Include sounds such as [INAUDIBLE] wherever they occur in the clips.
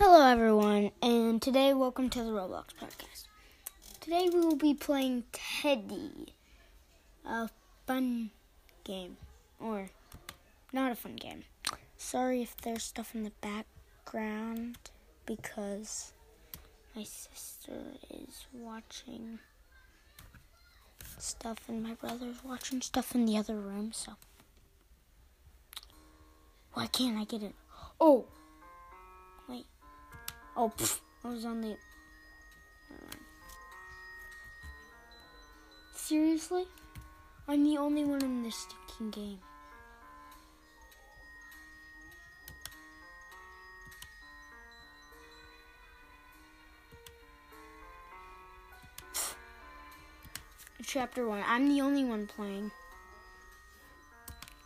Hello, everyone, and today, welcome to the Roblox podcast. Today, we will be playing Teddy, a fun game, or not a fun game. Sorry if there's stuff in the background because my sister is watching stuff, and my brother's watching stuff in the other room, so. Why can't I get it? Oh! Oh, pff, I was on the. Seriously? I'm the only one in this stinking game. Chapter 1. I'm the only one playing.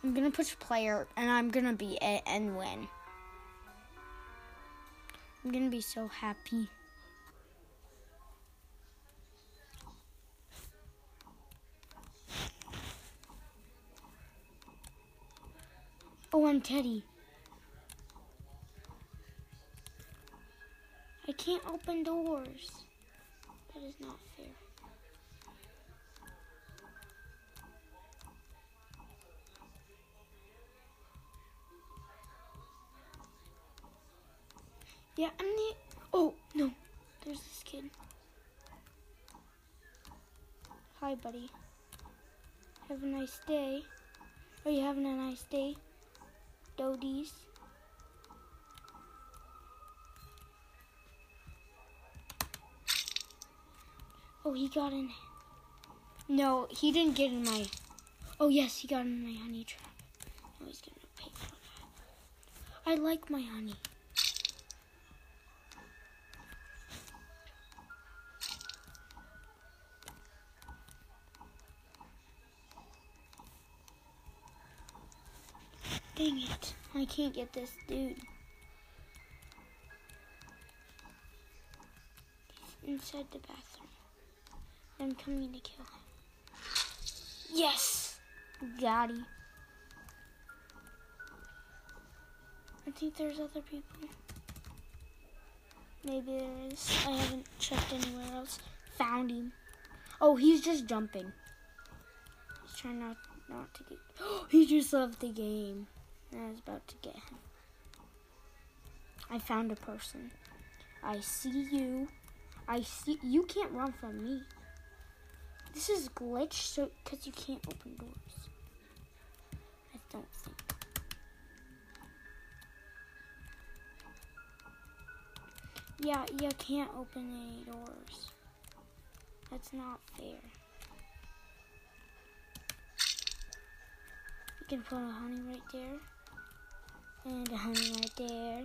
I'm gonna push player and I'm gonna be it and win. I'm gonna be so happy. Oh, I'm Teddy. I can't open doors. That is not fair. Yeah, I'm the. Oh, no. There's this kid. Hi, buddy. Have a nice day. Are you having a nice day? Dodies. Oh, he got in. No, he didn't get in my. Oh, yes, he got in my honey trap. Now he's gonna pay for that. I like my honey. Dang it. I can't get this dude. He's inside the bathroom. I'm coming to kill him. Yes! Got him. I think there's other people. Maybe there is. I haven't checked anywhere else. Found him. Oh, he's just jumping. He's trying not not to get. [GASPS] he just left the game. I was about to get him. I found a person. I see you. I see you can't run from me. This is glitch, so because you can't open doors. I don't think. Yeah, you can't open any doors. That's not fair. You can put a honey right there. And a honey right there.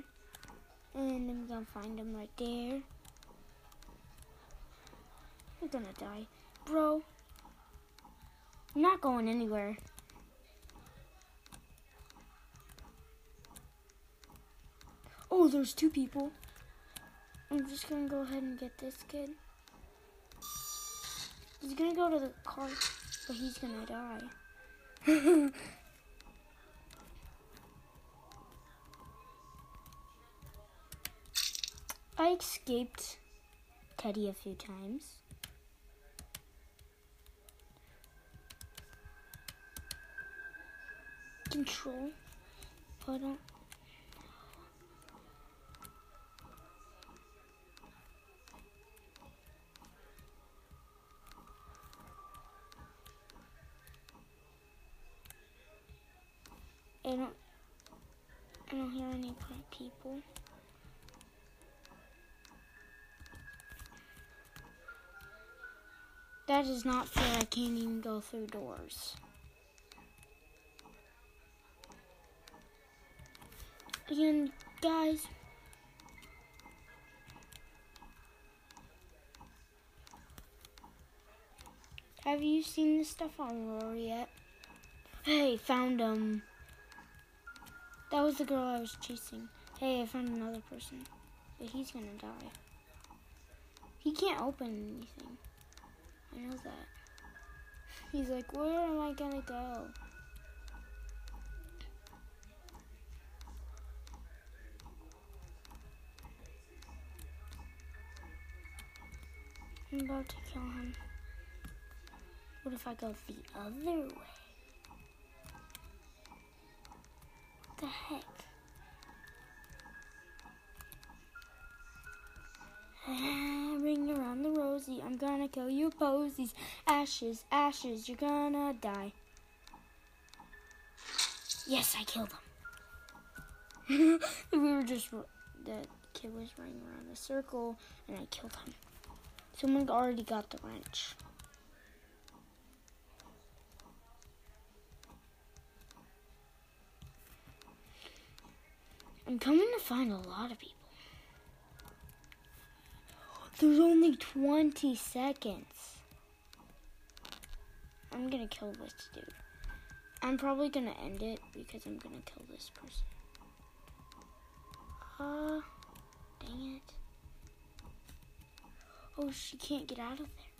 And I'm gonna find him right there. You're gonna die. Bro. I'm not going anywhere. Oh, there's two people. I'm just gonna go ahead and get this kid. He's gonna go to the car, but he's gonna die. [LAUGHS] I escaped Teddy a few times. Control, but I don't, I don't hear any people. That is not fair. I can't even go through doors. Again, guys. Have you seen this stuff on Roar yet? Hey, found him. That was the girl I was chasing. Hey, I found another person. But he's gonna die. He can't open anything. I know that. He's like, where am I gonna go? I'm about to kill him. What if I go the other way? What the heck? Ah ring around the rosy. I'm gonna kill you, posies. Ashes, ashes, you're gonna die. Yes, I killed him. [LAUGHS] we were just the kid was running around the circle, and I killed him. Someone already got the wrench. I'm coming to find a lot of people. There's only 20 seconds. I'm gonna kill this dude. I'm probably gonna end it because I'm gonna kill this person. Uh, dang it. Oh, she can't get out of there.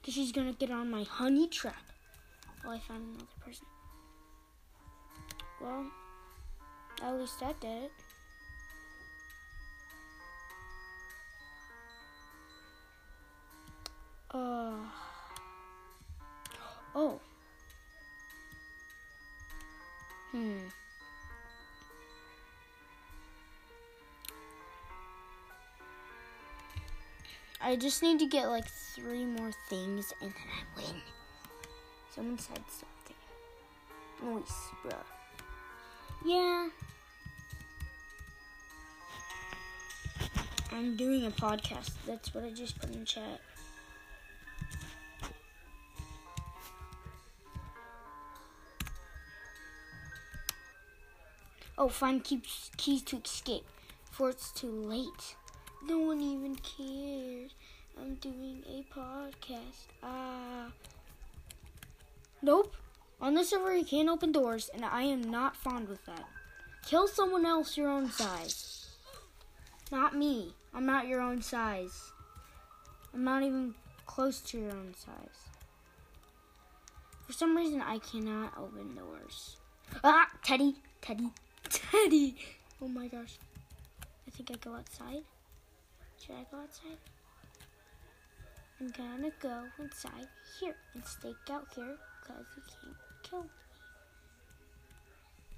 Because she's gonna get on my honey trap. Oh, I found another person. Well, at least that did it. Uh. Oh. Hmm. I just need to get like three more things and then I win. Someone said something. Nice, bro. Yeah. I'm doing a podcast. That's what I just put in chat. Oh, find keys, keys to escape before it's too late. No one even cares. I'm doing a podcast. Ah. Nope. On this server, you can't open doors, and I am not fond with that. Kill someone else your own size. Not me. I'm not your own size. I'm not even close to your own size. For some reason, I cannot open doors. Ah! Teddy! Teddy! Teddy! Oh my gosh. I think I go outside. Should I go outside? I'm gonna go inside here and stake out here because he can't kill me.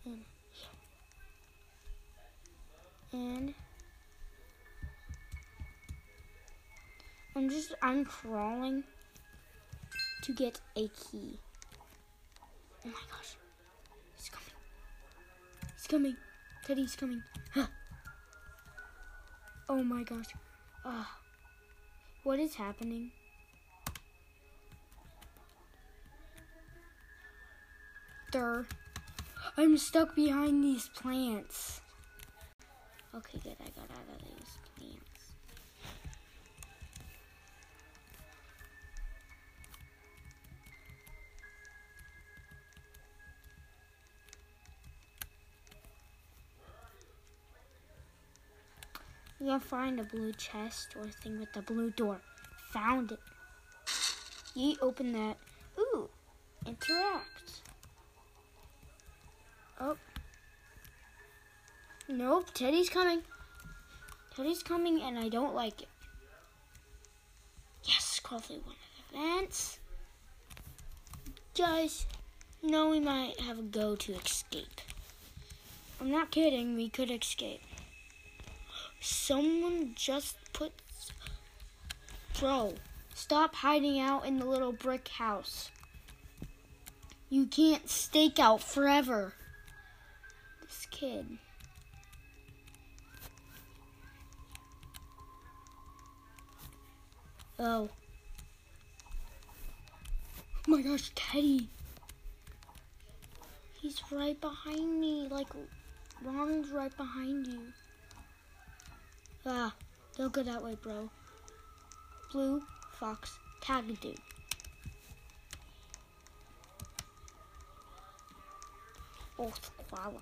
In here. And I'm just, I'm crawling to get a key. Oh my gosh. He's coming. Teddy's coming. Huh. Oh my gosh. Uh, what is happening? Durr. I'm stuck behind these plants. Okay, good. I got out of these plants. Gotta find a blue chest or thing with a blue door. Found it. Ye open that. Ooh, interact. Oh. Nope, Teddy's coming. Teddy's coming and I don't like it. Yes, crawl through one of the vents. Guys, know we might have a go to escape. I'm not kidding, we could escape. Someone just put. Bro, stop hiding out in the little brick house. You can't stake out forever. This kid. Oh. Oh my gosh, Teddy. He's right behind me. Like, Ronald's right behind you. Ah, don't go that way, bro. Blue fox tag dude. Oh, koala.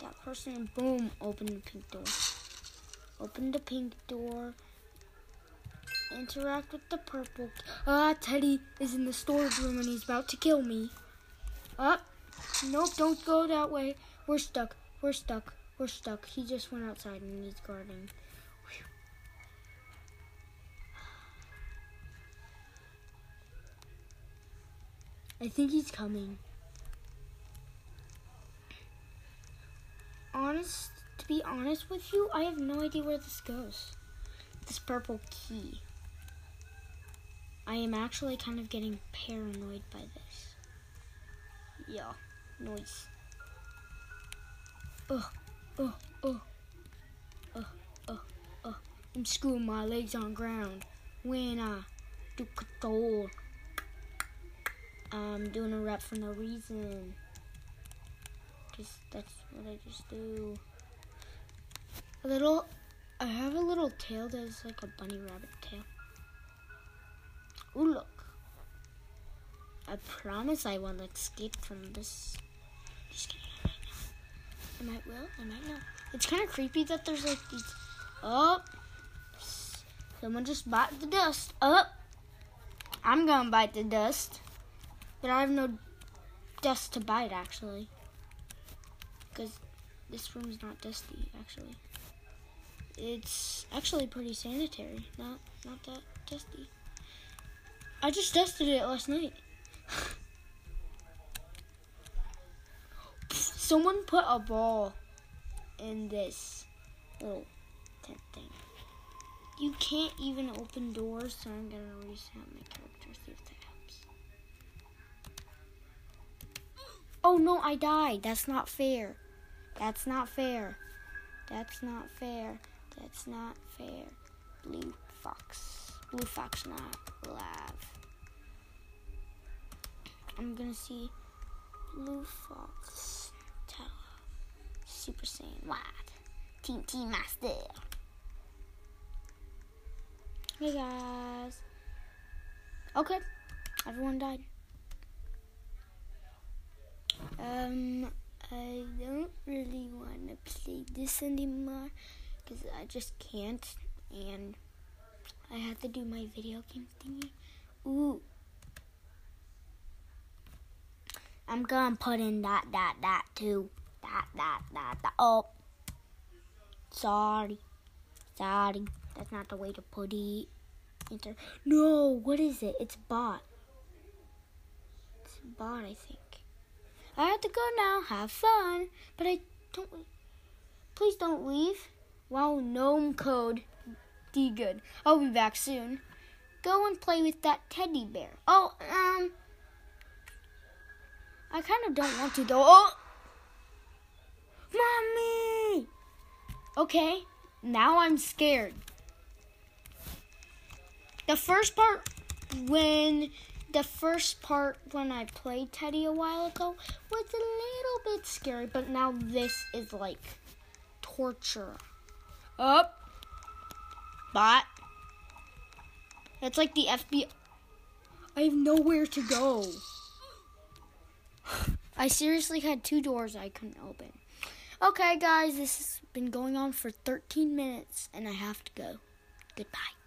That person, boom, open the pink door. Open the pink door. Interact with the purple. Ah, Teddy is in the storage room and he's about to kill me. Ah, nope, don't go that way. We're stuck. We're stuck. We're stuck. He just went outside and he's guarding. I think he's coming. Honest, to be honest with you, I have no idea where this goes. This purple key. I am actually kind of getting paranoid by this. Yeah, noise. Ugh ugh, oh, oh, oh, ugh. I'm screwing my legs on ground when I do control. I'm doing a rap for no reason. Cause that's what I just do. A little, I have a little tail that's like a bunny rabbit tail. Ooh, look. I promise I won't escape from this. Just kidding, I might will, I might not. It's kind of creepy that there's like these. Oh, someone just bite the dust. Up. Oh, I'm gonna bite the dust, but I have no dust to bite actually, because this room's not dusty actually. It's actually pretty sanitary, not not that dusty. I just dusted it last night. [LAUGHS] Someone put a ball in this little tent thing. You can't even open doors, so I'm gonna reset my character, see if that helps. Oh no, I died. That's not fair. That's not fair. That's not fair. That's not fair. Blue fox. Blue fox not alive. I'm gonna see Blue Fox Super Saiyan Wide Team Team Master. Hey guys. Okay, everyone died. Um, I don't really want to play this anymore because I just can't, and I have to do my video game thingy. Ooh. I'm gonna put in that, that, that too. That, that, that, that. Oh. Sorry. Sorry. That's not the way to put it. Enter. No, what is it? It's bot. It's bot, I think. I have to go now. Have fun. But I don't. Please don't leave. Wow, GnomeCode. D good. I'll be back soon. Go and play with that teddy bear. Oh, um. I kind of don't want to though. Oh! Mommy! Okay, now I'm scared. The first part, when the first part when I played Teddy a while ago was a little bit scary, but now this is like torture. Up, bot. It's like the FBI. I have nowhere to go. [SIGHS] I seriously had two doors I couldn't open. Okay, guys, this has been going on for 13 minutes and I have to go. Goodbye.